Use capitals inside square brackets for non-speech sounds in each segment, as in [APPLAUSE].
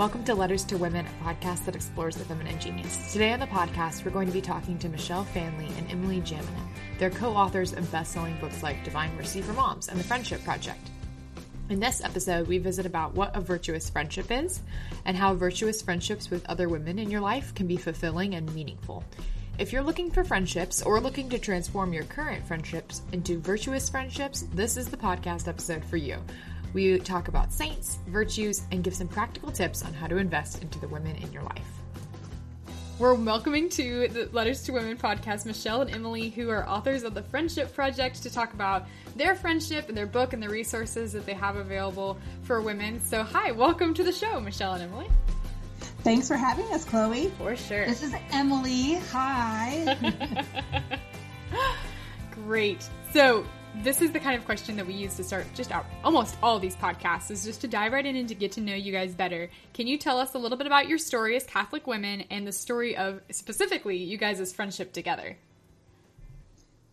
Welcome to Letters to Women, a podcast that explores the feminine genius. Today on the podcast, we're going to be talking to Michelle Faehnle and Emily Jaminet. They're co authors of best selling books like Divine Mercy for Moms and The Friendship Project. In this episode, we visit about what a virtuous friendship is and how virtuous friendships with other women in your life can be fulfilling and meaningful. If you're looking for friendships or looking to transform your current friendships into virtuous friendships, this is the podcast episode for you. We talk about saints, virtues, and give some practical tips on how to invest into the women in your life. We're welcoming to the Letters to Women podcast Michelle and Emily, who are authors of the Friendship Project, to talk about their friendship and their book and the resources that they have available for women. So, hi, welcome to the show, Michelle and Emily. Thanks for having us, Chloe. For sure. This is Emily. Hi. [LAUGHS] [LAUGHS] Great. So, this is the kind of question that we use to start just our, almost all these podcasts is just to dive right in and to get to know you guys better. Can you tell us a little bit about your story as Catholic women and the story of specifically you guys' friendship together?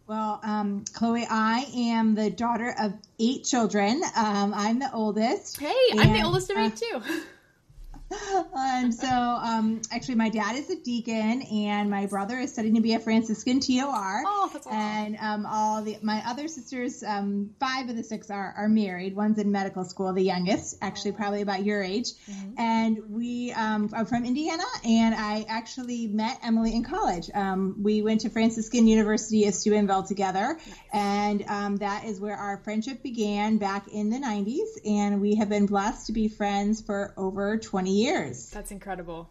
Well, um, Chloe, I am the daughter of eight children. Um, I'm the oldest. Hey, I'm the oldest of eight uh, too. [LAUGHS] um, actually, my dad is a deacon, and my brother is studying to be a Franciscan TOR. Oh, that's awesome. And um, all the my other sisters, um, five of the six are, are married. One's in medical school, the youngest, actually, probably about your age. Mm-hmm. And we um, are from Indiana, and I actually met Emily in college. Um, we went to Franciscan University of Steubenville together, nice. and um, that is where our friendship began back in the 90s. And we have been blessed to be friends for over 20 years. That's incredible.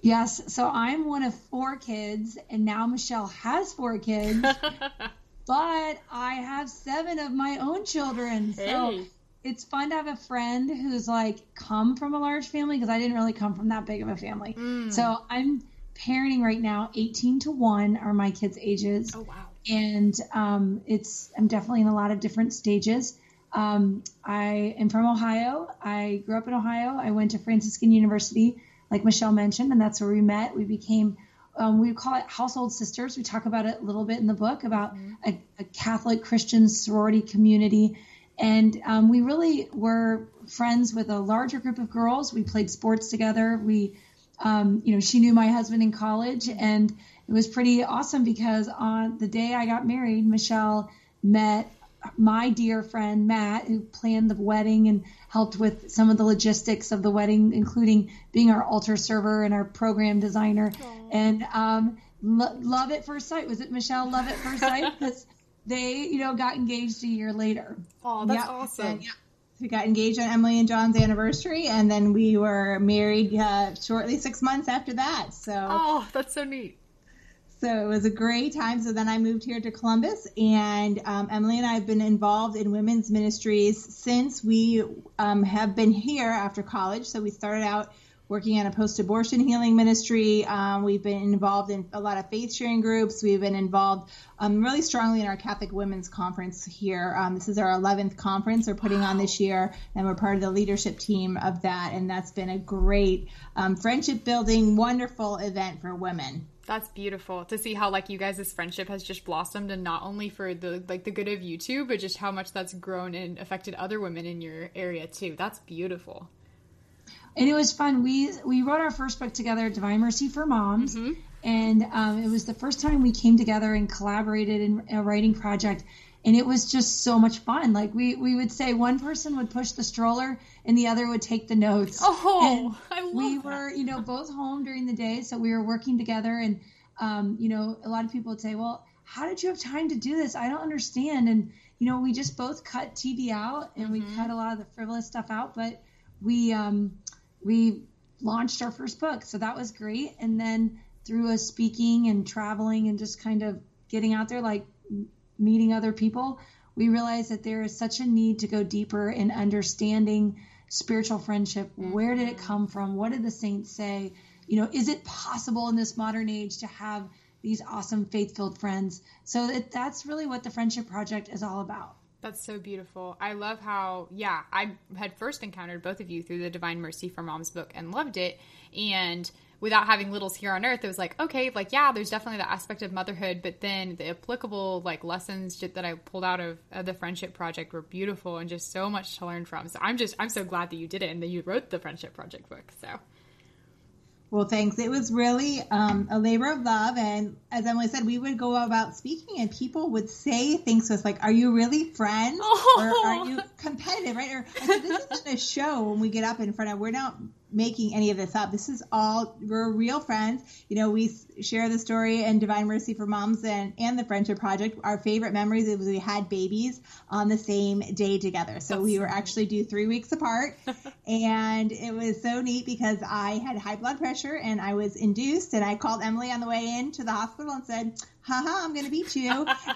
Yes. So I'm one of four kids, and now Michelle has four kids. [LAUGHS] but I have seven of my own children. Hey. So it's fun to have a friend who's like come from a large family because I didn't really come from that big of a family. Mm. So I'm parenting right now. 18 to 1 are my kids' ages. Oh, wow. And um, it's I'm definitely in a lot of different stages. Um, I am from Ohio. I grew up in Ohio. I went to Franciscan University, like Michelle mentioned, and that's where we met. We became, um, we call it household sisters. We talk about it a little bit in the book about mm-hmm. a, a, Catholic Christian sorority community. And um, we really were friends with a larger group of girls. We played sports together. We, um, you know, she knew my husband in college, and it was pretty awesome because on the day I got married, Michelle met my dear friend Matt, who planned the wedding and helped with some of the logistics of the wedding, including being our altar server and our program designer. Aww. And um, lo- love at first sight. Was it Michelle? Love at first sight [LAUGHS] because they, you know, got engaged a year later. Oh, that's awesome. And, yeah. We got engaged on Emily and John's anniversary, and then we were married uh, shortly six months after that. So, oh, that's so neat. So it was a great time. So then I moved here to Columbus, and um, Emily and I have been involved in women's ministries since we um, have been here after college. So we started out working on a post-abortion healing ministry. Um, we've been involved in a lot of faith-sharing groups. We've been involved um, really strongly in our Catholic Women's Conference here. Um, this is our 11th conference we're putting on this year, and we're part of the leadership team of that. And that's been a great um, friendship-building, wonderful event for women. That's beautiful to see how like you guys' friendship has just blossomed and not only for the like the good of you two, but just how much that's grown and affected other women in your area too. That's beautiful. And it was fun. We we wrote our first book together, Divine Mercy for Moms, mm-hmm. and um, it was the first time we came together and collaborated in a writing project and it was just so much fun. Like we we would say one person would push the stroller and the other would take the notes. Oh, and I love we that. were you know both home during the day, so we were working together. And um, you know, a lot of people would say, "Well, how did you have time to do this? I don't understand." And you know, we just both cut TV out and mm-hmm. we cut a lot of the frivolous stuff out, but we um, we launched our first book, so that was great. And then through us speaking and traveling and just kind of getting out there, like meeting other people, we realized that there is such a need to go deeper in understanding spiritual friendship. Where did it mm-hmm. come from? What did the saints say? You know, is it possible in this modern age to have these awesome faith filled friends? So it, that's really what the Friendship Project is all about. That's so beautiful. I love how, yeah, I had first encountered both of you through the Divine Mercy for Moms book and loved it. And without having littles here on earth, it was like, okay, like, yeah, there's definitely the aspect of motherhood, but then the applicable, like, lessons that I pulled out of, of the Friendship Project were beautiful and just so much to learn from. So I'm just, I'm so glad that you did it and that you wrote the Friendship Project book. So. Well, thanks. It was really um, a labor of love. And as Emily said, we would go about speaking, and people would say things to us like, Are you really friends? Oh. Or are you competitive? Right? Or I said, This isn't a show when we get up in front of, we're not making any of this up. This is all we're real friends. You know, we share the story and Divine Mercy for Moms and and the Friendship Project. Our favorite memories is we had babies on the same day together. So That's we were actually due three weeks apart, [LAUGHS] and it was so neat because I had high blood pressure and I was induced, and I called Emily on the way in to the hospital and said haha, I'm going to beat you.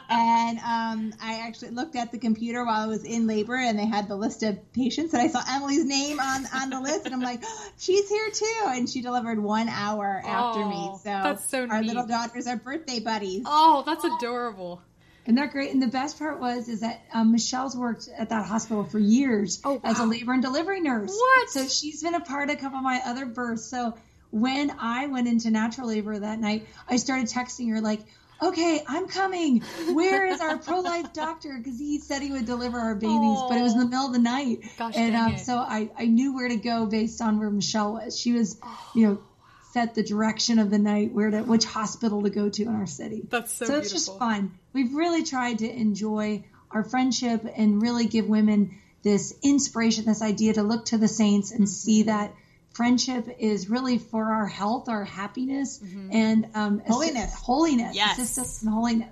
and um, I actually looked at the computer while I was in labor and they had the list of patients and I saw Emily's name on, on the list and I'm like, oh, [LAUGHS] she's here too. And she delivered one hour after oh, me. So, that's so our neat. little daughters are birthday buddies. Oh, that's adorable. And they're great. And the best part was is that um, Michelle's worked at that hospital for years oh, wow. as a labor and delivery nurse. What? So she's been a part of a couple of my other births. So when I went into natural labor that night, I started texting her like, okay, I'm coming. Where is our pro life doctor? Because he said he would deliver our babies, oh, but it was in the middle of the night. Gosh, and um, so I, I knew where to go based on where Michelle was. She was, oh. you know, set the direction of the night, where to, which hospital to go to in our city. That's so So it's just fun. We've really tried to enjoy our friendship and really give women this inspiration, this idea to look to the saints and see mm-hmm. that friendship is really for our health, our happiness, mm-hmm. and um, holiness. Assist, holiness. Yes. Assist us in holiness.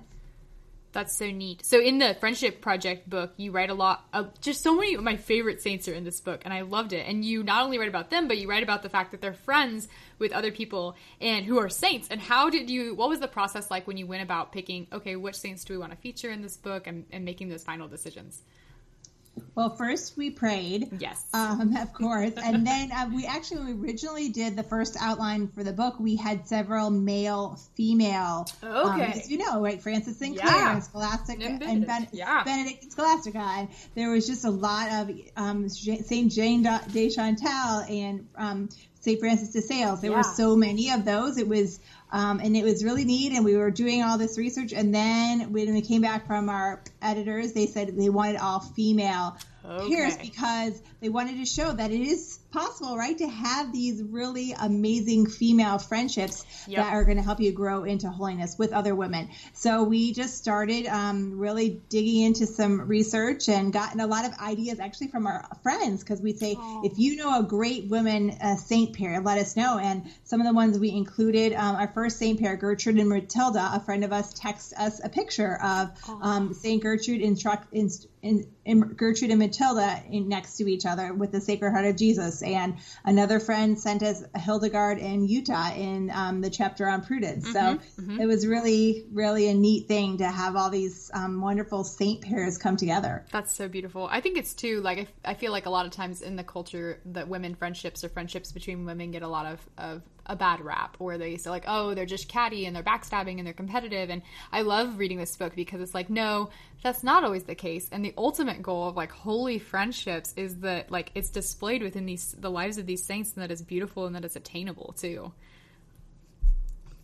That's so neat. So in the Friendship Project book, you write a lot of just so many of my favorite saints are in this book, and I loved it. And you not only write about them, but you write about the fact that they're friends with other people and who are saints. And how did you? What was the process like when you went about picking? Okay, which saints do we want to feature in this book, and, and making those final decisions? Well, first we prayed. Yes. Um, of [LAUGHS] course. and then uh, we actually, when we originally did the first outline for the book, we had several male, female. Um, okay. Um, you know, right? Francis and Clare yeah. and Scholastica and, and ben- yeah. Benedict and Scholastica. And there was just a lot of um, St. Jane de Chantal and um, St. Francis de Sales. There yeah. were so many of those. It was um, and it was really neat. And we were doing all this research. And then when we came back from our editors, they said they wanted all female okay. because they wanted to show that it is possible, right, to have these really amazing female friendships yep. that are going to help you grow into holiness with other women. So we just started um, really digging into some research and gotten a lot of ideas actually from our friends because we say, oh. if you know a great woman uh, saint pair, let us know. And some of the ones we included, um, our first saint pair, Gertrude and Matilda, a friend of us texted us a picture of oh. um, Saint Gertrude in, truck in, in, in Gertrude and Matilda in, next to each other with the Sacred Heart of Jesus. And another friend sent us Hildegard and Jutta in um, the chapter on prudence. Mm-hmm, so mm-hmm. it was really, really a neat thing to have all these um, wonderful saint pairs come together. That's so beautiful. I think it's too like I, I feel like a lot of times in the culture that women friendships or friendships between women get a lot of, of a bad rap or they say like oh they're just catty and they're backstabbing and they're competitive. And i love reading this book because it's like no that's not always the case. And the ultimate goal of like holy friendships is that like it's displayed within these the lives of these saints and that it's beautiful and that it's attainable too.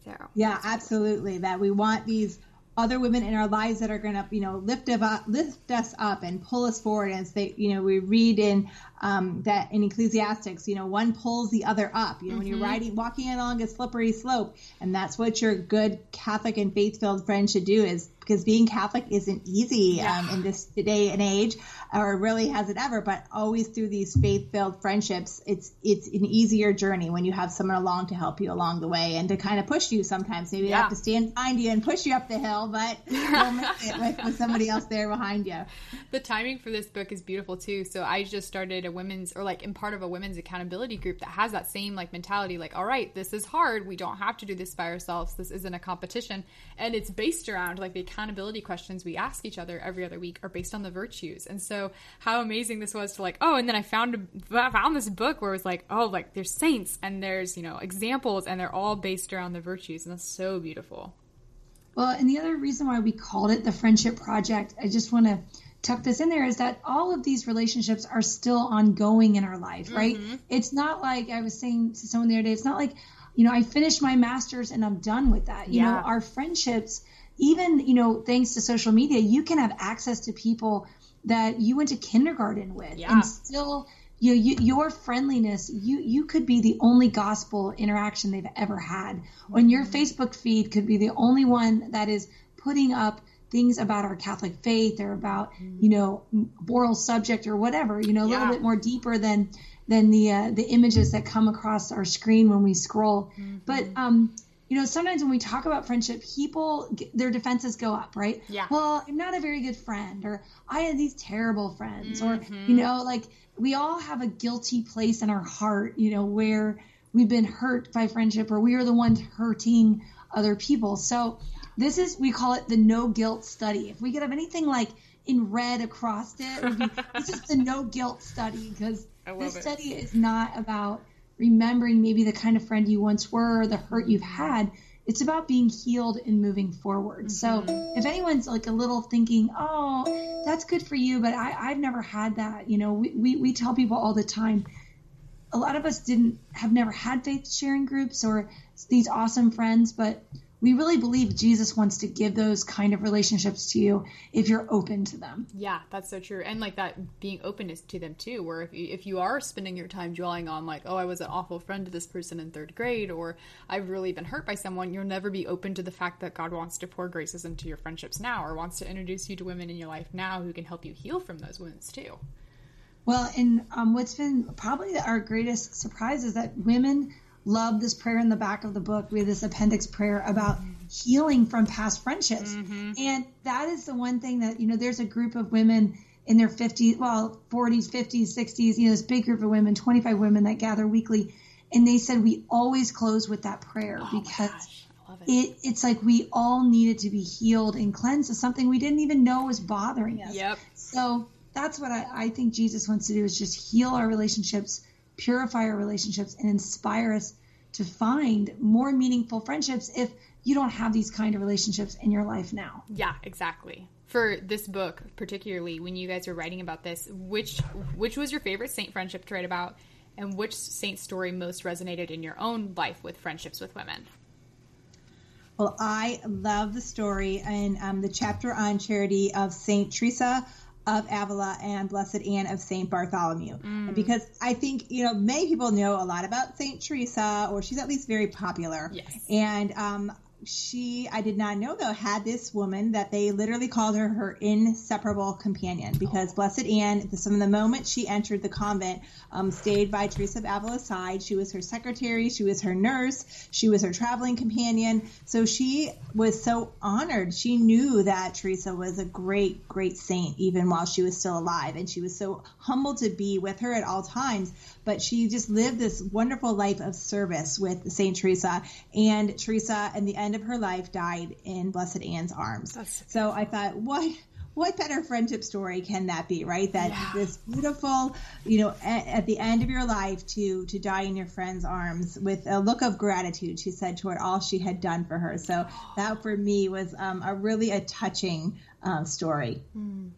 So. Yeah absolutely. That we want these other women in our lives that are going to, you know, lift, up, lift us up and pull us forward. As they, you know, we read in um, that in Ecclesiastes, you know, one pulls the other up. You know, mm-hmm. when you're mm-hmm. riding, walking along a slippery slope, and that's what your good Catholic and faith-filled friend should do is because being Catholic isn't easy yeah. um, in this day and age, or really has it ever. But always through these faith-filled friendships, it's it's an easier journey when you have someone along to help you along the way and to kind of push you. Sometimes maybe yeah. they have to stand behind you and push you up the hill, but [LAUGHS] you'll make it with, with somebody else there behind you. The timing for this book is beautiful too. So I just started a women's, or like in part of a women's accountability group that has that same like mentality. Like, all right, this is hard. We don't have to do this by ourselves. This isn't a competition, and it's based around like the accountability questions we ask each other every other week are based on the virtues. And so how amazing this was to like, oh, and then I found I found this book where it was like, oh, like there's saints and there's, you know, examples and they're all based around the virtues and that's so beautiful. Well, and the other reason why we called it the Friendship Project, I just want to tuck this in there is that all of these relationships are still ongoing in our life, right? Mm-hmm. It's not like I was saying to someone the other day, it's not like, you know, I finished my master's and I'm done with that. You yeah. know, our friendships, even, you know, thanks to social media, you can have access to people that you went to kindergarten with yeah. and still you, you, your friendliness you you could be the only gospel interaction they've ever had when your mm-hmm. facebook feed could be the only one that is putting up things about our catholic faith or about you know moral subject or whatever you know a yeah. little bit more deeper than than the uh, the images that come across our screen when we scroll mm-hmm. but um you know, sometimes when we talk about friendship, people their defenses go up, right? Yeah. Well, I'm not a very good friend, or I had these terrible friends, mm-hmm. or you know, like we all have a guilty place in our heart, you know, where we've been hurt by friendship, or we are the ones hurting other people. So this is we call it the no guilt study. If we could have anything like in red across it, it be, [LAUGHS] this is the no guilt study because this it. study is not about remembering maybe the kind of friend you once were, or the hurt you've had. It's about being healed and moving forward. Mm-hmm. So if anyone's like a little thinking, oh, that's good for you, but I, I've never had that, you know, we, we, we tell people all the time, a lot of us didn't have never had faith sharing groups or these awesome friends, but we really believe Jesus wants to give those kind of relationships to you if you're open to them. Yeah, that's so true. And like that being openness to them too, where if you, if you are spending your time dwelling on like, oh, I was an awful friend to this person in third grade, or I've really been hurt by someone, you'll never be open to the fact that God wants to pour graces into your friendships now, or wants to introduce you to women in your life now who can help you heal from those wounds too. Well, and um, what's been probably our greatest surprise is that women love this prayer in the back of the book. We have this appendix prayer about healing from past friendships. Mm-hmm. And that is the one thing that, you know, there's a group of women in their 50s, well, 40s, 50s, 60s, you know, this big group of women, 25 women that gather weekly. And they said we always close with that prayer oh because it. it. it's like we all needed to be healed and cleansed of something we didn't even know was bothering us. Yep. So that's what I, I think Jesus wants to do is just heal our relationships purify our relationships and inspire us to find more meaningful friendships if you don't have these kind of relationships in your life now. Yeah, exactly. For this book, particularly when you guys were writing about this, which which was your favorite saint friendship to write about, and which saint story most resonated in your own life with friendships with women? Well, I love the story and um, the chapter on charity of Saint Teresa of Avila and Blessed Anne of St. Bartholomew. Mm. Because I think, you know, many people know a lot about St. Teresa, or she's at least very popular. Yes. And um, she, I did not know though, had this woman that they literally called her her inseparable companion because Blessed Anne, from the moment she entered the convent, um, stayed by Teresa of Avila's side. She was her secretary, she was her nurse, she was her traveling companion. So she was so honored. She knew that Teresa was a great, great saint even while she was still alive. And she was so humbled to be with her at all times. But she just lived this wonderful life of service with Saint Teresa. And Teresa, at the end of her life, died in Blessed Anne's arms. That's so I thought, what? what better friendship story can that be right that yeah. this beautiful you know at, at, the end of your life to to die in your friend's arms with a look of gratitude she said toward all she had done for her so that for me was um, a really a touching um, story mm.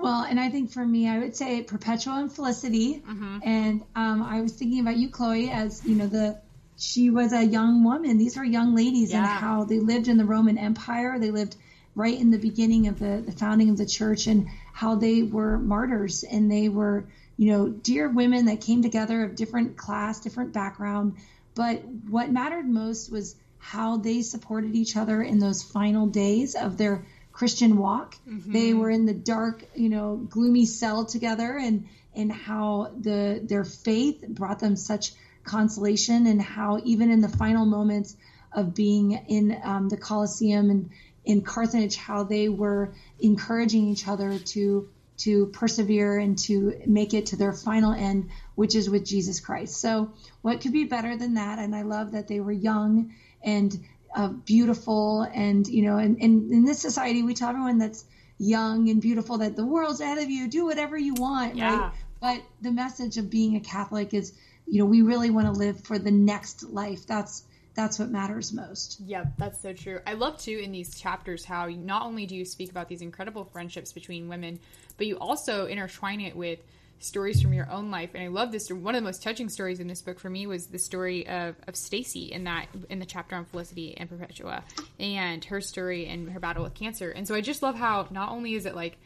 Well, and I think for me, I would say Perpetua and Felicity. Mm-hmm. And um, I was thinking about you, Chloe, as you know, the she was a young woman. These were young ladies, yeah. and how they lived in the Roman Empire. They lived right in the beginning of the, the founding of the church, and how they were martyrs, and they were, you know, dear women that came together of different class, different background. But what mattered most was how they supported each other in those final days of their Christian walk. Mm-hmm. They were in the dark, you know, gloomy cell together, and and how the their faith brought them such consolation, and how even in the final moments of being in um, the Colosseum and in Carthage, how they were encouraging each other to to persevere and to make it to their final end, which is with Jesus Christ. So, what could be better than that? And I love that they were young and uh, beautiful and you know and, and in this society we tell everyone that's young and beautiful that the world's ahead of you do whatever you want yeah. right but the message of being a catholic is you know we really want to live for the next life that's that's what matters most. Yep, that's so true. I love too in these chapters how not only do you speak about these incredible friendships between women, but you also intertwine it with stories from your own life. And I love this. One of the most touching stories in this book for me was the story of, of Stacy in that in the chapter on Felicity and Perpetua and her story and her battle with cancer. And so I just love how not only is it like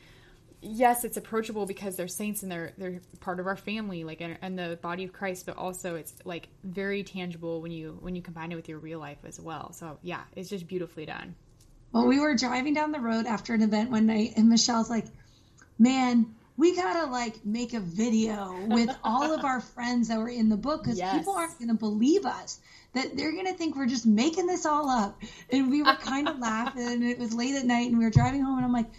yes, it's approachable because they're saints and they're they're part of our family, like and, and the body of Christ. But also, it's like very tangible when you when you combine it with your real life as well. So yeah, it's just beautifully done. Well, we were driving down the road after an event one night, and Michelle's like, "Man, we gotta like make a video with all of our [LAUGHS] friends that were in the book because yes. people aren't gonna believe us." That they're gonna think we're just making this all up, and we were kind of [LAUGHS] laughing. And it was late at night, and we were driving home, and I'm like,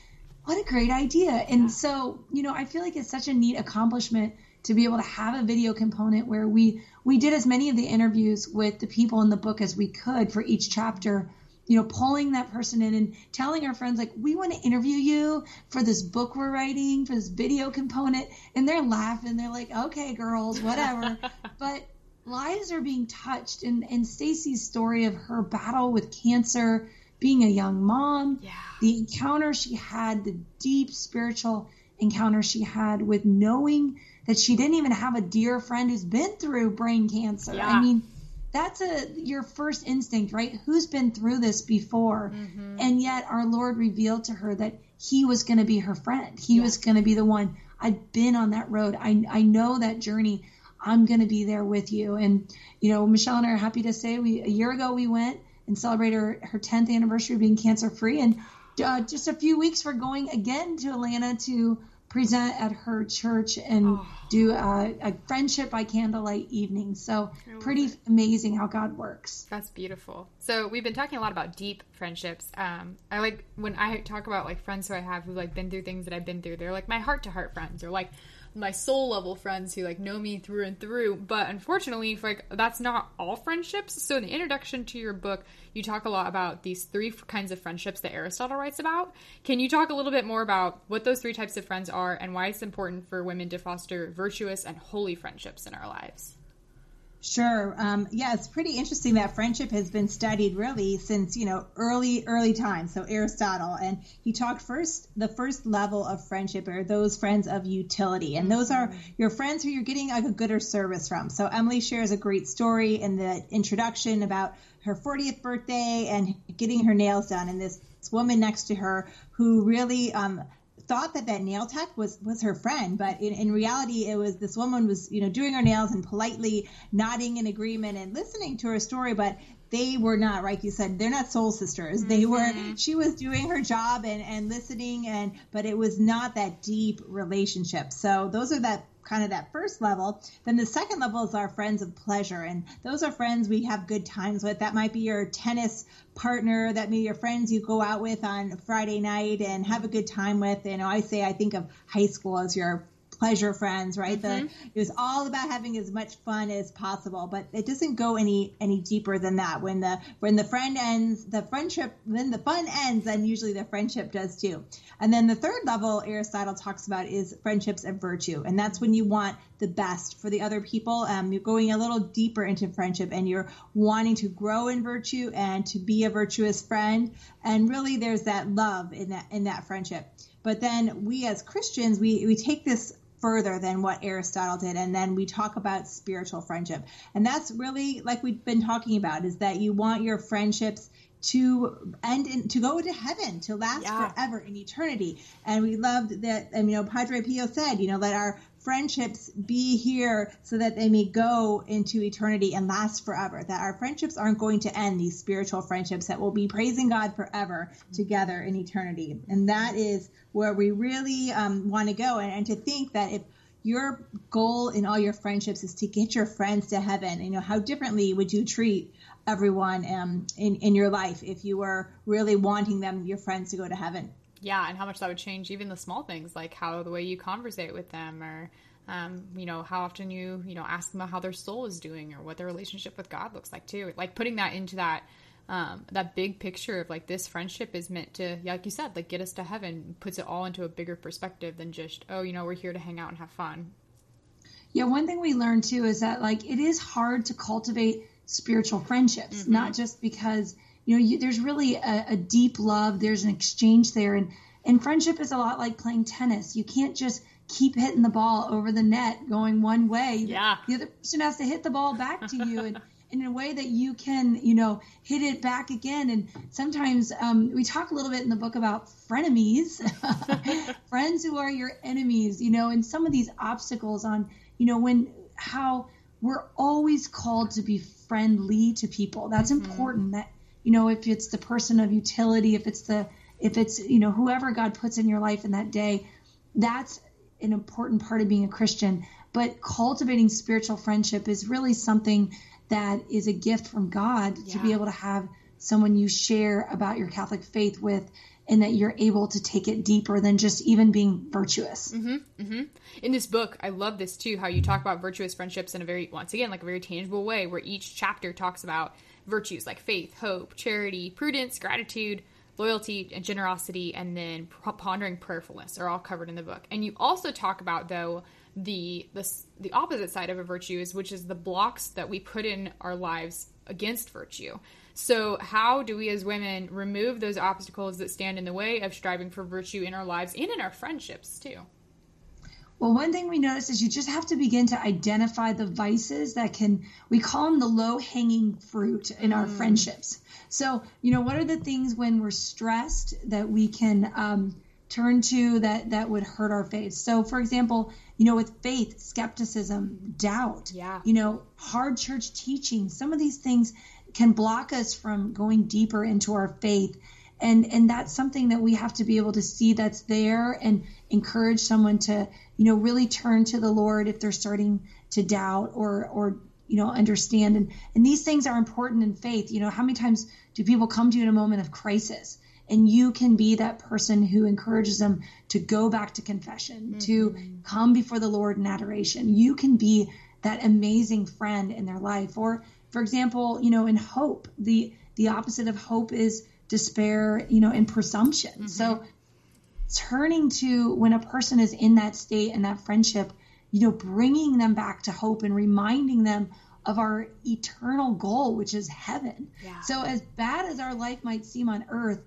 what a great idea. And so, you know, I feel like it's such a neat accomplishment to be able to have a video component where we we did as many of the interviews with the people in the book as we could for each chapter you know pulling that person in and telling our friends like we want to interview you for this book we're writing for this video component. And they're laughing. They're like okay girls whatever. [LAUGHS] But lives are being touched. And and Stacy's story of her battle with cancer being a young mom, yeah. the encounter she had, the deep spiritual encounter she had with knowing that she didn't even have a dear friend who's been through brain cancer. Yeah. I mean, that's a your first instinct, right? Who's been through this before? Mm-hmm. And yet our Lord revealed to her that he was going to be her friend. He was going to be the one. I've been on that road. I I know that journey. I'm going to be there with you. And you know, Michelle and I are happy to say we a year ago we went and celebrate her, her 10th anniversary of being cancer free. And uh, just a few weeks, we're going again to Atlanta to present at her church and oh. do a, a, friendship by candlelight evening. So pretty it. amazing how God works. That's beautiful. So we've been talking a lot about deep friendships. Um, I like when I talk about like friends who I have who like been through things that I've been through. They're like my heart to heart friends. They're like my soul level friends who like know me through and through. But unfortunately, like that's not all friendships. So in the introduction to your book, you talk a lot about these three kinds of friendships that Aristotle writes about. Can you talk a little bit more about what those three types of friends are and why it's important for women to foster virtuous and holy friendships in our lives? Sure. Um, yeah, it's pretty interesting that friendship has been studied really since you know early early times. So Aristotle, and he talked first. The first level of friendship are those friends of utility, and those are your friends who you're getting like a gooder service from. So Emily shares a great story in the introduction about her 40th birthday and getting her nails done, and this woman next to her who really um, thought that that nail tech was was her friend, but in, in reality, it was this woman was you know doing her nails and politely nodding in agreement and listening to her story, but they were not like you said they're not soul sisters they mm-hmm. were she was doing her job and and listening and but it was not that deep relationship so those are that kind of that first level. Then the second level is our friends of pleasure. And those are friends we have good times with. That might be your tennis partner, that may be your friends you go out with on Friday night and have a good time with. Know, I say I think of high school as your pleasure friends, right? Mm-hmm. The it was all about having as much fun as possible, but it doesn't go any any deeper than that. When the when the friend ends, the friendship, then the fun ends, then usually the friendship does too. And then the third level Aristotle talks about is friendships of virtue, and that's when you want the best for the other people. Um, you're going a little deeper into friendship, and you're wanting to grow in virtue and to be a virtuous friend. And really, there's that love in that in that friendship. But then we as Christians, we, we take this further than what Aristotle did. And then we talk about spiritual friendship. And that's really like we've been talking about is that you want your friendships to end in, to go to heaven to last yeah. forever in eternity and we loved that and you know padre pio said you know let our friendships be here so that they may go into eternity and last forever that our friendships aren't going to end these spiritual friendships that will be praising god forever together in eternity. And that is where we really um, want to go. And, and to think that if your goal in all your friendships is to get your friends to heaven you know how differently would you treat everyone um, in, in your life if you were really wanting them your friends to go to heaven yeah and how much that would change even the small things like how the way you conversate with them or um, you know how often you you know ask them how their soul is doing or what their relationship with god looks like too like putting that into that um, that big picture of like this friendship is meant to, like you said, like get us to heaven, puts it all into a bigger perspective than just, oh, you know, we're here to hang out and have fun. Yeah, one thing we learned too is that like it is hard to cultivate spiritual friendships, mm-hmm. not just because you know you, there's really a, a deep love. There's an exchange there, and and friendship is a lot like playing tennis. You can't just keep hitting the ball over the net going one way. Yeah. The other person has to hit the ball back to you and [LAUGHS] in a way that you can, you know, hit it back again. And sometimes um, we talk a little bit in the book about frenemies, [LAUGHS] friends who are your enemies, you know, and some of these obstacles on, you know, when how we're always called to be friendly to people. That's mm-hmm. important. That, you know, if it's the person of utility, if it's the, if it's, you know, whoever God puts in your life in that day, that's an important part of being a Christian. But cultivating spiritual friendship is really something that is a gift from God yeah. to be able to have someone you share about your Catholic faith with and that you're able to take it deeper than just even being virtuous. Mm-hmm, mm-hmm. In this book, I love this too, how you talk about virtuous friendships in a very, once again, like a very tangible way, where each chapter talks about virtues like faith, hope, charity, prudence, gratitude, loyalty, and generosity, and then pondering prayerfulness are all covered in the book. And you also talk about, though, the the the opposite side of a virtue is which is the blocks that we put in our lives against virtue. So, how do we as women remove those obstacles that stand in the way of striving for virtue in our lives and in our friendships too? Well, one thing we notice is you just have to begin to identify the vices that can, we call them the low hanging fruit in our mm. friendships. So, you know, what are the things when we're stressed that we can um, turn to that that would hurt our faith? So, for example, you know, with faith, skepticism, doubt, yeah. you know, hard church teaching, some of these things can block us from going deeper into our faith. And and that's something that we have to be able to see that's there and encourage someone to, you know, really turn to the Lord if they're starting to doubt or or you know understand. And and these things are important in faith. You know how many times do people come to you in a moment of crisis? And you can be that person who encourages them to go back to confession mm-hmm. to come before the lord in adoration. You can be that amazing friend in their life. Or for example you know in hope the the opposite of hope is despair you know and presumption. Mm-hmm. so turning to when a person is in that state and that friendship you know, bringing them back to hope and reminding them of our eternal goal, which is heaven. Yeah. So, as bad as our life might seem on earth,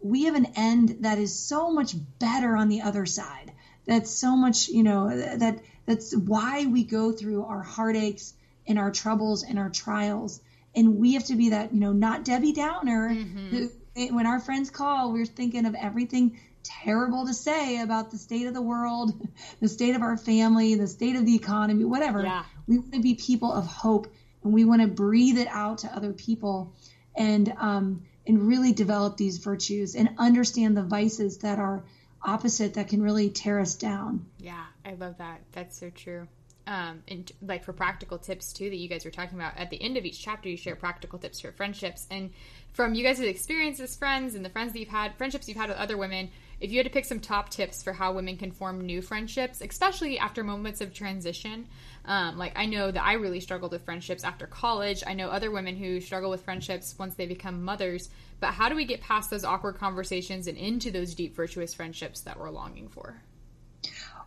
we have an end that is so much better on the other side. That's so much, you know, that that's why we go through our heartaches and our troubles and our trials. And we have to be that, you know, not Debbie Downer. Mm-hmm. Who, when our friends call, we're thinking of everything terrible to say about the state of the world, [LAUGHS] the state of our family, the state of the economy, whatever. Yeah. We want to be people of hope and we want to breathe it out to other people and um, and really develop these virtues and understand the vices that are opposite that can really tear us down. Yeah, I love that. That's so true. Um, and like for practical tips too that you guys were talking about at the end of each chapter, you share practical tips for friendships and from you guys' experience as friends and the friends that you've had, friendships you've had with other women if you had to pick some top tips for how women can form new friendships, especially after moments of transition, um, like I know that I really struggled with friendships after college. I know other women who struggle with friendships once they become mothers. But how do we get past those awkward conversations and into those deep, virtuous friendships that we're longing for?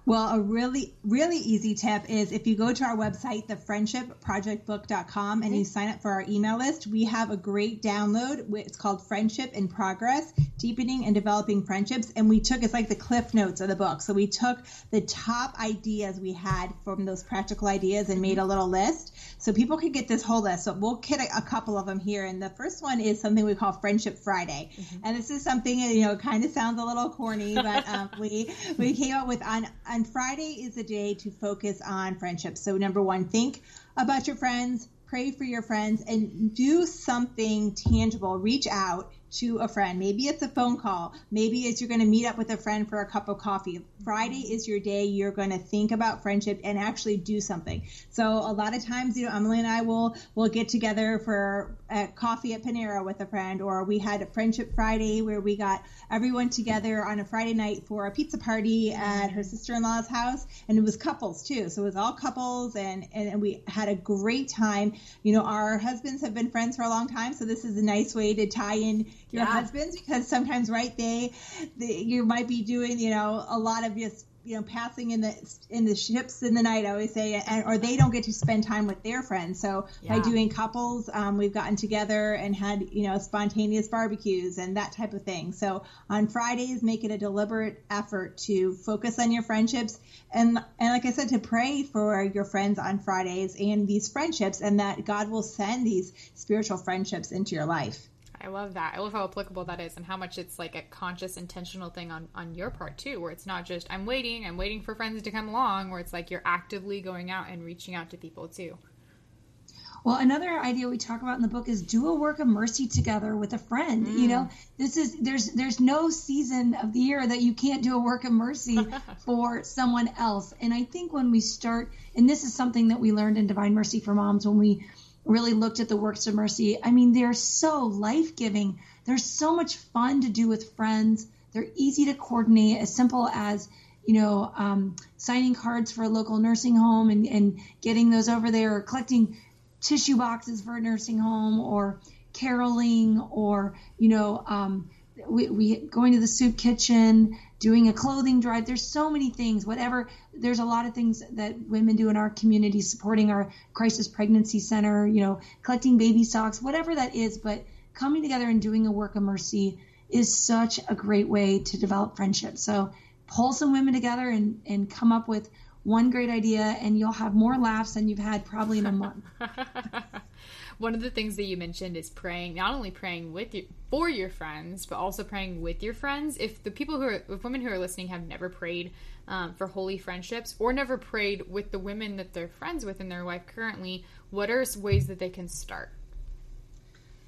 Well, a really, really easy tip is if you go to our website, thefriendshipprojectbook.com, and you sign up for our email list, we have a great download. It's called Friendship in Progress Deepening and Developing Friendships. And we took, it's like the cliff notes of the book. So we took the top ideas we had from those practical ideas and made a little list. So people could get this whole list. So we'll get a, a couple of them here. And the first one is something we call Friendship Friday. Mm-hmm. And this is something, you know, kind of sounds a little corny, but um, we, we came up with on, on and Friday is a day to focus on friendships. So, number one, think about your friends, pray for your friends, and do something tangible. Reach out to a friend. Maybe it's a phone call. Maybe it's you're going to meet up with a friend for a cup of coffee. Friday is your day. You're going to think about friendship and actually do something. So a lot of times, you know, Emily and I will will get together for a coffee at Panera with a friend, or we had a friendship Friday where we got everyone together on a Friday night for a pizza party at her sister-in-law's house, and it was couples too. So it was all couples, and and we had a great time. You know, our husbands have been friends for a long time, so this is a nice way to tie in your yeah. husbands because sometimes right they, they you might be doing you know a lot of just you know passing in the in the ships in the night i always say and, or they don't get to spend time with their friends so yeah. by doing couples um, we've gotten together and had you know spontaneous barbecues and that type of thing so on fridays make it a deliberate effort to focus on your friendships and and like i said to pray for your friends on fridays and these friendships and that god will send these spiritual friendships into your life I love that. I love how applicable that is and how much it's like a conscious, intentional thing on, on your part too, where it's not just I'm waiting, I'm waiting for friends to come along, where it's like you're actively going out and reaching out to people too. Well, another idea we talk about in the book is do a work of mercy together with a friend. Mm. You know, this is there's there's no season of the year that you can't do a work of mercy [LAUGHS] for someone else. And I think when we start, and this is something that we learned in Divine Mercy for Moms when we really looked at the works of mercy. I mean, they're so life giving. They're so much fun to do with friends. They're easy to coordinate, as simple as you know, um, signing cards for a local nursing home and, and getting those over there, or collecting tissue boxes for a nursing home, or caroling, or you know, um, we, we going to the soup kitchen, doing a clothing drive. There's so many things. Whatever. There's a lot of things that women do in our community, supporting our crisis pregnancy center. You know, collecting baby socks, whatever that is. But coming together and doing a work of mercy is such a great way to develop friendship. So pull some women together and and come up with one great idea, and you'll have more laughs than you've had probably in a month. [LAUGHS] one of the things that you mentioned is praying not only praying with you for your friends but also praying with your friends if the people who are if women who are listening have never prayed um, for holy friendships or never prayed with the women that they're friends with in their life currently what are ways that they can start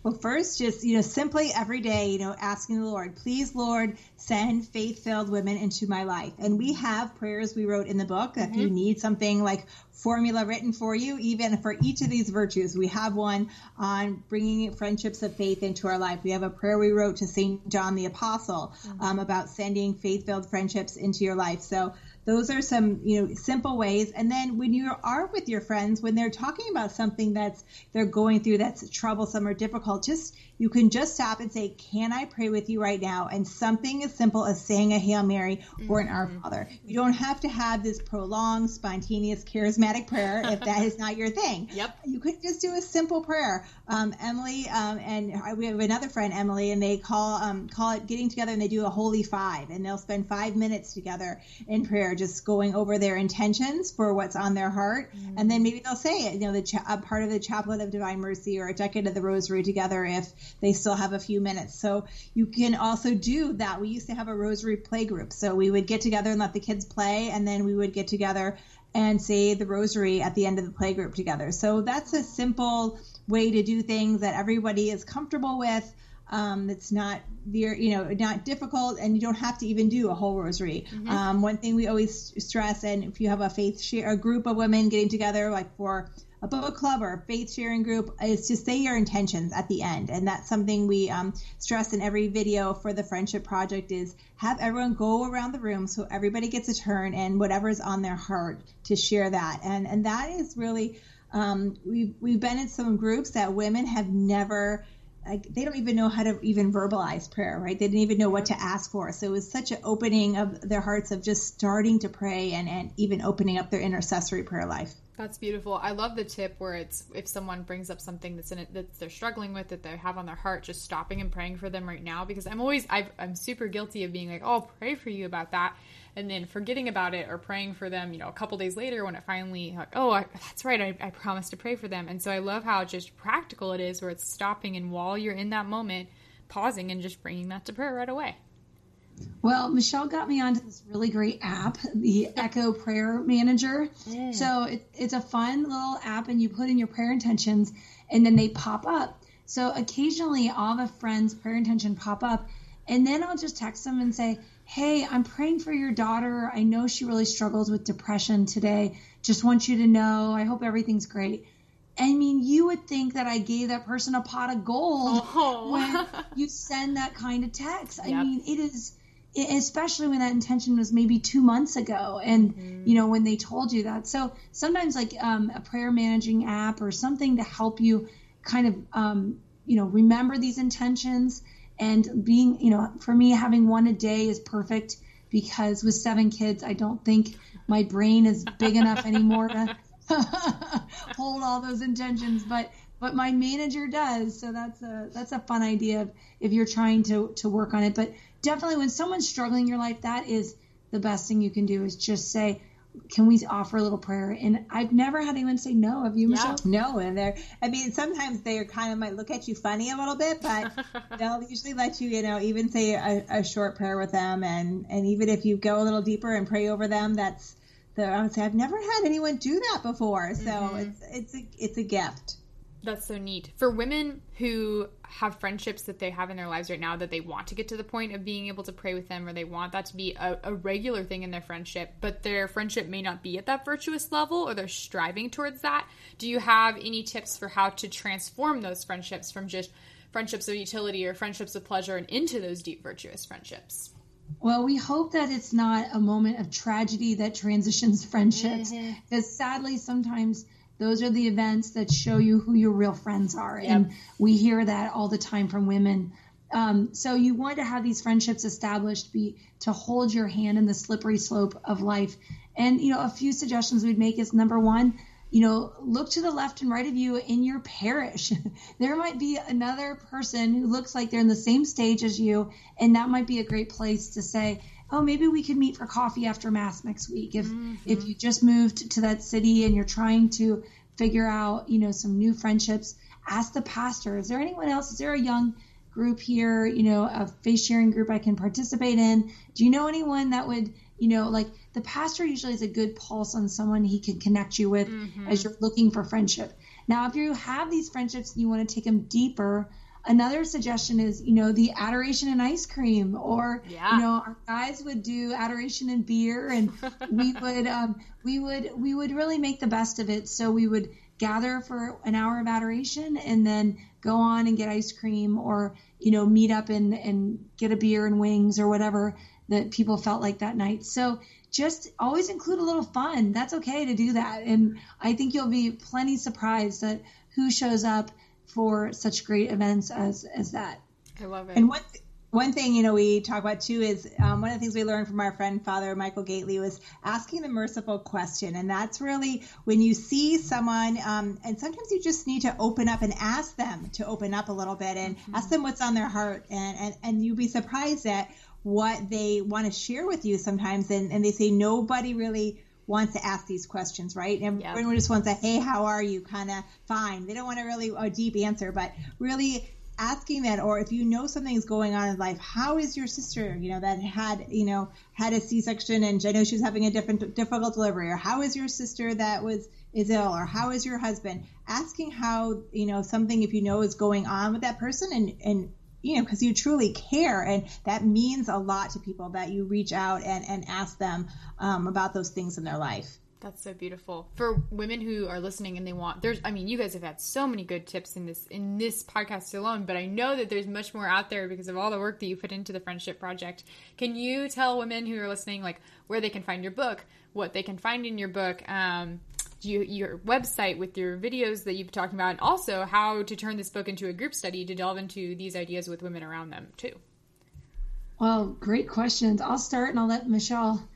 well, first, just, you know, simply every day, you know, asking the Lord, please, Lord, send faith filled women into my life. And we have prayers we wrote in the book. Mm-hmm. If you mm-hmm. need something like formula written for you, even for each of these virtues, we have one on bringing friendships of faith into our life. We have a prayer we wrote to St. John the Apostle mm-hmm. um, about sending faith filled friendships into your life. So, those are some you know simple ways and then when you are with your friends when they're talking about something that's they're going through that's troublesome or difficult just you can just stop and say can i pray with you right now and something as simple as saying a hail mary mm-hmm. or an our mm-hmm. father you don't have to have this prolonged spontaneous charismatic prayer if that is not your thing [LAUGHS] yep you could just do a simple prayer um, emily um, and we have another friend emily and they call um, call it getting together and they do a holy five and they'll spend five minutes together in prayer just going over their intentions for what's on their heart. Mm-hmm. And then maybe they'll say it, you know, the cha- a part of the Chaplet of Divine Mercy or a decade of the Rosary together if they still have a few minutes. So you can also do that. We used to have a Rosary play group. So we would get together and let the kids play, and then we would get together and say the Rosary at the end of the play group together. So that's a simple way to do things that everybody is comfortable with um, it's not you know not difficult, and you don't have to even do a whole rosary. Mm-hmm. Um, one thing we always stress, and if you have a faith share, a group of women getting together, like for a book club or a faith sharing group is to say your intentions at the end and that's something we um, stress in every video for the friendship project is have everyone go around the room so everybody gets a turn and whatever's on their heart to share that and and that is really um, we've, we've been in some groups that women have never like they don't even know how to even verbalize prayer, right? They didn't even know what to ask for. So it was such an opening of their hearts of just starting to pray and, and even opening up their intercessory prayer life. That's beautiful. I love the tip where it's if someone brings up something that's in it that they're struggling with that they have on their heart, just stopping and praying for them right now. Because I'm always i am super guilty of being like, oh, pray for you about that, and then forgetting about it or praying for them. You know, a couple days later when it finally like, oh, I, that's right, I, I promised to pray for them. And so I love how just practical it is, where it's stopping and while you're in that moment, pausing and just bringing that to prayer right away. Well, Michelle got me onto this really great app, the Echo Prayer Manager. Mm. So it, it's a fun little app, and you put in your prayer intentions, and then they pop up. So occasionally, all the friends' prayer intention pop up, and then I'll just text them and say, "Hey, I'm praying for your daughter. I know she really struggles with depression today. Just want you to know. I hope everything's great." I mean, you would think that I gave that person a pot of gold oh. when [LAUGHS] you send that kind of text. Yep. I mean, it is especially when that intention was maybe two months ago and mm-hmm. you know when they told you that so sometimes like um, a prayer managing app or something to help you kind of um, you know remember these intentions and being you know for me having one a day is perfect because with seven kids, I don't think my brain is big enough anymore to [LAUGHS] hold all those intentions. But but my manager does, so that's a that's a fun idea if, if you're trying to to work on it. But definitely, when someone's struggling in your life, that is the best thing you can do is just say, can we offer a little prayer? And I've never had anyone say no. Have you, Michelle? No, and they're, I mean, sometimes they kind of might look at you funny a little bit, but [LAUGHS] they'll usually let you, you know, even say a, a, short prayer with them. And, and even if you go a little deeper and pray over them, that's the, I would say, I've never had anyone do that before. So mm-hmm. it's, it's a, it's a gift. That's so neat. For women who have friendships that they have in their lives right now that they want to get to the point of being able to pray with them or they want that to be a, a, regular thing in their friendship, but their friendship may not be at that virtuous level or they're striving towards that. Do you have any tips for how to transform those friendships from just friendships of utility or friendships of pleasure and into those deep virtuous friendships? Well, we hope that it's not a moment of tragedy that transitions [LAUGHS] friendships. Because mm-hmm. sadly, sometimes those are the events that show you who your real friends are. Yep. And we hear that all the time from women. Um, so you want to have these friendships established be to hold your hand in the slippery slope of life. And you know, a few suggestions we'd make is number one, you know, look to the left and right of you in your parish. [LAUGHS] there might be another person who looks like they're in the same stage as you, and that might be a great place to say, oh, maybe we could meet for coffee after mass next week. If mm-hmm. if you just moved to that city and you're trying to figure out, you know, some new friendships, ask the pastor. Is there anyone else? Is there a young group here, you know, a faith sharing group I can participate in? Do you know anyone that would, you know, like the pastor usually has a good pulse on someone he can connect you with mm-hmm. as you're looking for friendship. Now, if you have these friendships and you want to take them deeper, Another suggestion is, you know, the adoration and ice cream, or yeah. you know, our guys would do adoration and beer, and [LAUGHS] we would, um, we would, we would really make the best of it. So we would gather for an hour of adoration, and then go on and get ice cream, or you know, meet up and and get a beer and wings or whatever that people felt like that night. So just always include a little fun. That's okay to do that, and I think you'll be plenty surprised at who shows up for such great events as as that. I love it. And one one thing you know we talk about too is um, one of the things we learned from our friend Father Michael Gaitley was asking the merciful question, and that's really when you see someone, um, and sometimes you just need to open up and ask them to open up a little bit and mm-hmm. ask them what's on their heart, and and and you'll be surprised at what they want to share with you sometimes, and and they say nobody really wants to ask these questions, right? And yep. everyone just wants a hey, how are you? Kind of fine. They don't want a really a deep answer, but really asking that or if you know something's going on in life how is your sister you know that had you know had a c-section and i know she's having a different difficult delivery or how is your sister that was is ill or how is your husband asking how you know something if you know is going on with that person and and you know, because you truly care. And that means a lot to people that you reach out and, and ask them um, about those things in their life. That's so beautiful. For women who are listening and they want there's I mean you guys have had so many good tips in this in this podcast alone, but I know that there's much more out there because of all the work that you put into the friendship project. Can you tell women who are listening like where they can find your book, what they can find in your book, um, you, your website with your videos that you've talked about, and also how to turn this book into a group study to delve into these ideas with women around them too. Well, great questions. I'll start and I'll let Michele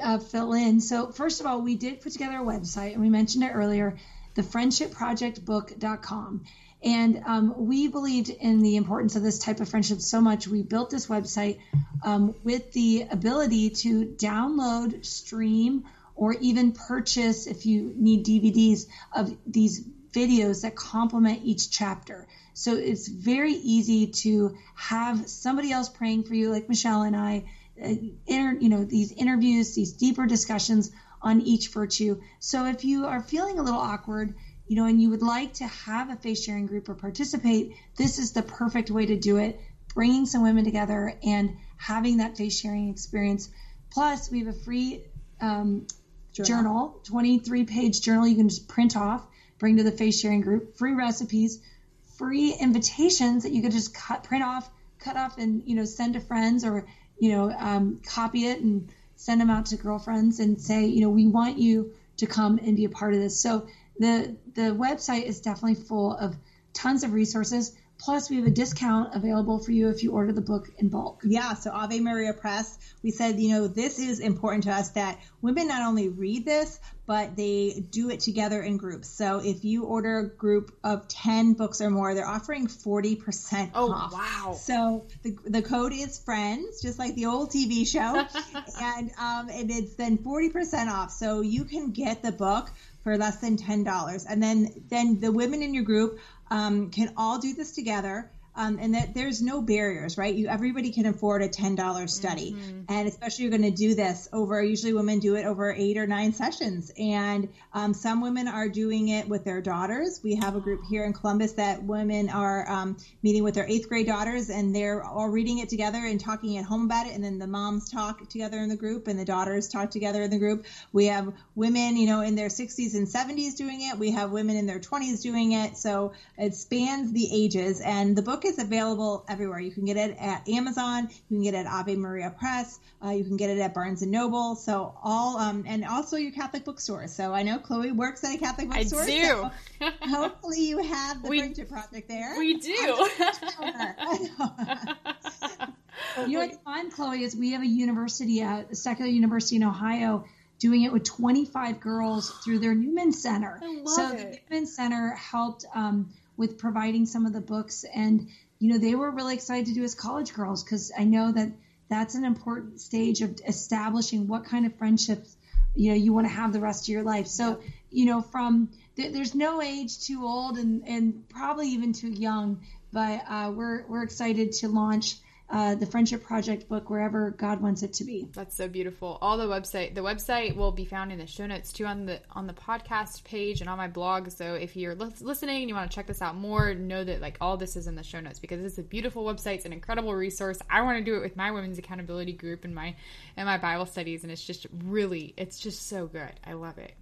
uh, fill in. So, first of all, we did put together a website, and we mentioned it earlier, thefriendshipprojectbook.com. And um, we believed in the importance of this type of friendship so much, we built this website um, with the ability to download, stream, or even purchase if you need DVDs of these videos that complement each chapter. So it's very easy to have somebody else praying for you, like Michele and I, uh, inter, you know, these interviews, these deeper discussions on each virtue. So if you are feeling a little awkward, you know, and you would like to have a faith sharing group or participate, this is the perfect way to do it. Bringing some women together and having that faith sharing experience. Plus, we have a free um, journal. journal, 23 page journal you can just print off, bring to the face sharing group, free recipes, free invitations that you could just cut, print off, cut off, and you know send to friends or you know um, copy it and send them out to girlfriends and say you know we want you to come and be a part of this. So the the website is definitely full of tons of resources. Plus, we have a discount available for you if you order the book in bulk. Yeah, so Ave Maria Press, we said, you know, this is important to us that women not only read this, but they do it together in groups. So if you order a group of 10 books or more, they're offering 40% oh, off. wow. So the, the code is friends, just like the old TV show. [LAUGHS] and, um, and it's then 40% off. So you can get the book for less than $10. And then, then the women in your group um, can all do this together. Um, and that there's no barriers, right? You everybody can afford a ten dollars study, mm-hmm. and especially you're going to do this over. Usually, women do it over eight or nine sessions, and um, some women are doing it with their daughters. We have a group here in Columbus that women are um, meeting with their eighth grade daughters, and they're all reading it together and talking at home about it, and then the moms talk together in the group, and the daughters talk together in the group. We have women, you know, in their 60s and 70s doing it. We have women in their 20s doing it. So it spans the ages, and the book book is available everywhere. You can get it at Amazon. You can get it at Ave Maria Press. Uh, you can get it at Barnes and Noble. So all, um, and also your Catholic bookstore. So I know Chloe works at a Catholic bookstore. I do. So [LAUGHS] hopefully you have the we, Friendship Project there. We do. [LAUGHS] [LAUGHS] you know what's fun, Chloe, is we have a university, a secular university in Ohio doing it with 25 girls through their Newman Center. so it. the Newman Center helped um, with providing some of the books. And you know they were really excited to do as college girls because i know that that's an important stage of establishing what kind of friendships you know you want to have the rest of your life. So you know from there's no age too old and and probably even too young but uh, we're we're excited to launch uh, the Friendship Project book wherever God wants it to be. That's so beautiful. All the website, the website will be found in the show notes too on the on the podcast page and on my blog. So if you're li- listening and you want to check this out more, know that like all this is in the show notes because it's a beautiful website. It's an incredible resource. I want to do it with my women's accountability group and my and my Bible studies, and it's just really, it's just so good. I love it.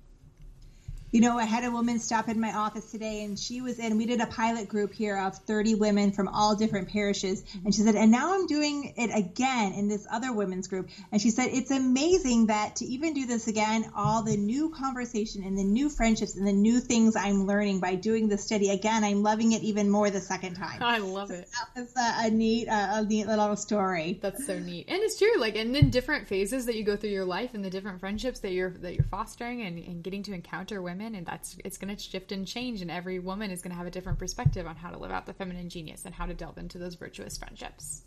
You know, I had a woman stop in my office today and she was in, we did a pilot group here of 30 women from all different parishes. And she said, and now I'm doing it again in this other women's group. And she said, it's amazing that to even do this again, all the new conversation and the new friendships and the new things I'm learning by doing the study again, I'm loving it even more the second time. [LAUGHS] I love so it. That was a, a neat, uh, a neat little story. That's so neat. And it's true. Like, and then different phases that you go through your life and the different friendships that you're, that you're fostering and, and getting to encounter women women and that's it's going to shift and change and every woman is going to have a different perspective on how to live out the feminine genius and how to delve into those virtuous friendships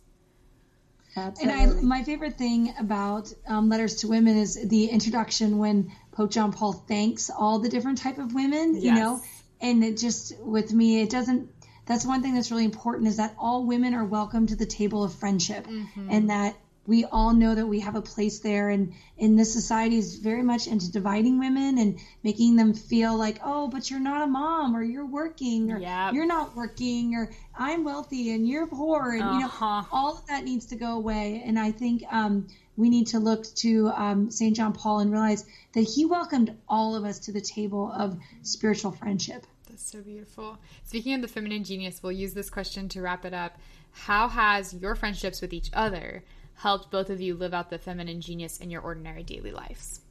Absolutely. And I, my favorite thing about um, letters to women is the introduction when Pope John Paul thanks all the different type of women, yes. you know, and it just with me, it doesn't. That's one thing that's really important is that all women are welcome to the table of friendship, mm-hmm. and that we all know that we have a place there and in this society is very much into dividing women and making them feel like oh but you're not a mom or you're working or yep. you're not working or i'm wealthy and you're poor and uh-huh. you know uh-huh. all of that needs to go away and i think um, we need to look to um, st john paul and realize that he welcomed all of us to the table of spiritual friendship that's so beautiful speaking of the feminine genius we'll use this question to wrap it up how has your friendships with each other helped both of you live out the feminine genius in your ordinary daily lives?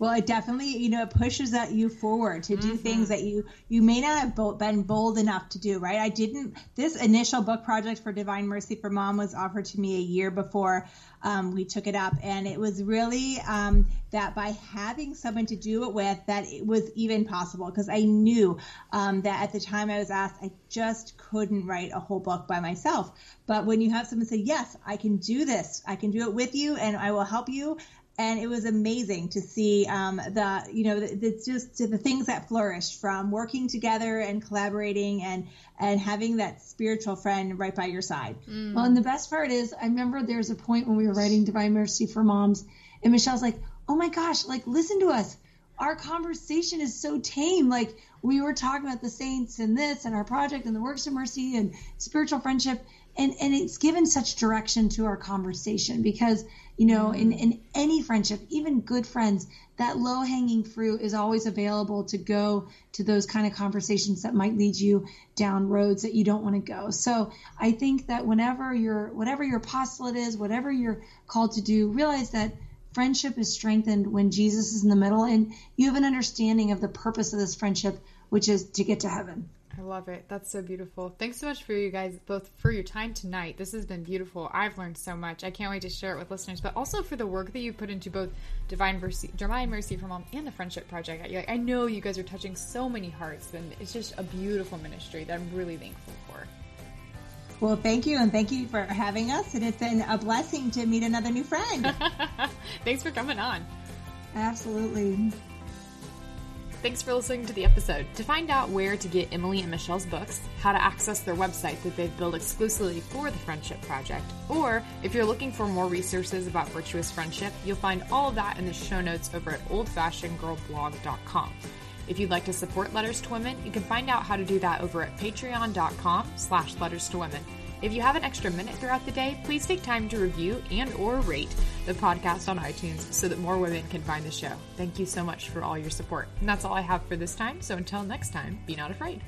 Well, it definitely, you know, it pushes that you forward to do mm-hmm. things that you you may not have been bold enough to do, right? I didn't. This initial book project for Divine Mercy for Mom was offered to me a year before um, we took it up, and it was really um, that by having someone to do it with, that it was even possible because I knew um, that at the time I was asked, I just couldn't write a whole book by myself. But when you have someone say, "Yes, I can do this. I can do it with you, and I will help you," and it was amazing to see um, the you know it's just the things that flourished from working together and collaborating and and having that spiritual friend right by your side. Mm. Well, and the best part is, I remember there's a point when we were writing Divine Mercy for Moms, and Michele's like, "Oh my gosh, like listen to us." Our conversation is so tame. Like we were talking about the saints and this and our project and the works of mercy and spiritual friendship and and it's given such direction to our conversation because you know in in any friendship even good friends that low hanging fruit is always available to go to those kind of conversations that might lead you down roads that you don't want to go. So i think that whenever your whatever your apostolate is whatever you're called to do realize that friendship is strengthened when jesus is in the middle and you have an understanding of the purpose of this friendship which is to get to heaven I love it. That's so beautiful. Thanks so much for you guys both for your time tonight. This has been beautiful. I've learned so much. I can't wait to share it with listeners, but also for the work that you put into both Divine Mercy, Divine Mercy for Mom and the Friendship Project. I know you guys are touching so many hearts, and it's just a beautiful ministry that I'm really thankful for. Well, thank you, and thank you for having us. And it's been a blessing to meet another new friend. [LAUGHS] Thanks for coming on. Absolutely. Thanks for listening to the episode. To find out where to get Emily and Michele's books, how to access their website that they've built exclusively for the Friendship Project, or if you're looking for more resources about virtuous friendship, you'll find all of that in the show notes over at oldfashionedgirlblog.com. If you'd like to support Letters to Women, you can find out how to do that over at patreon.com slash letters to women. If you have an extra minute throughout the day, please take time to review and or rate the podcast on iTunes so that more women can find the show. Thank you so much for all your support. And that's all I have for this time. So until next time, be not afraid.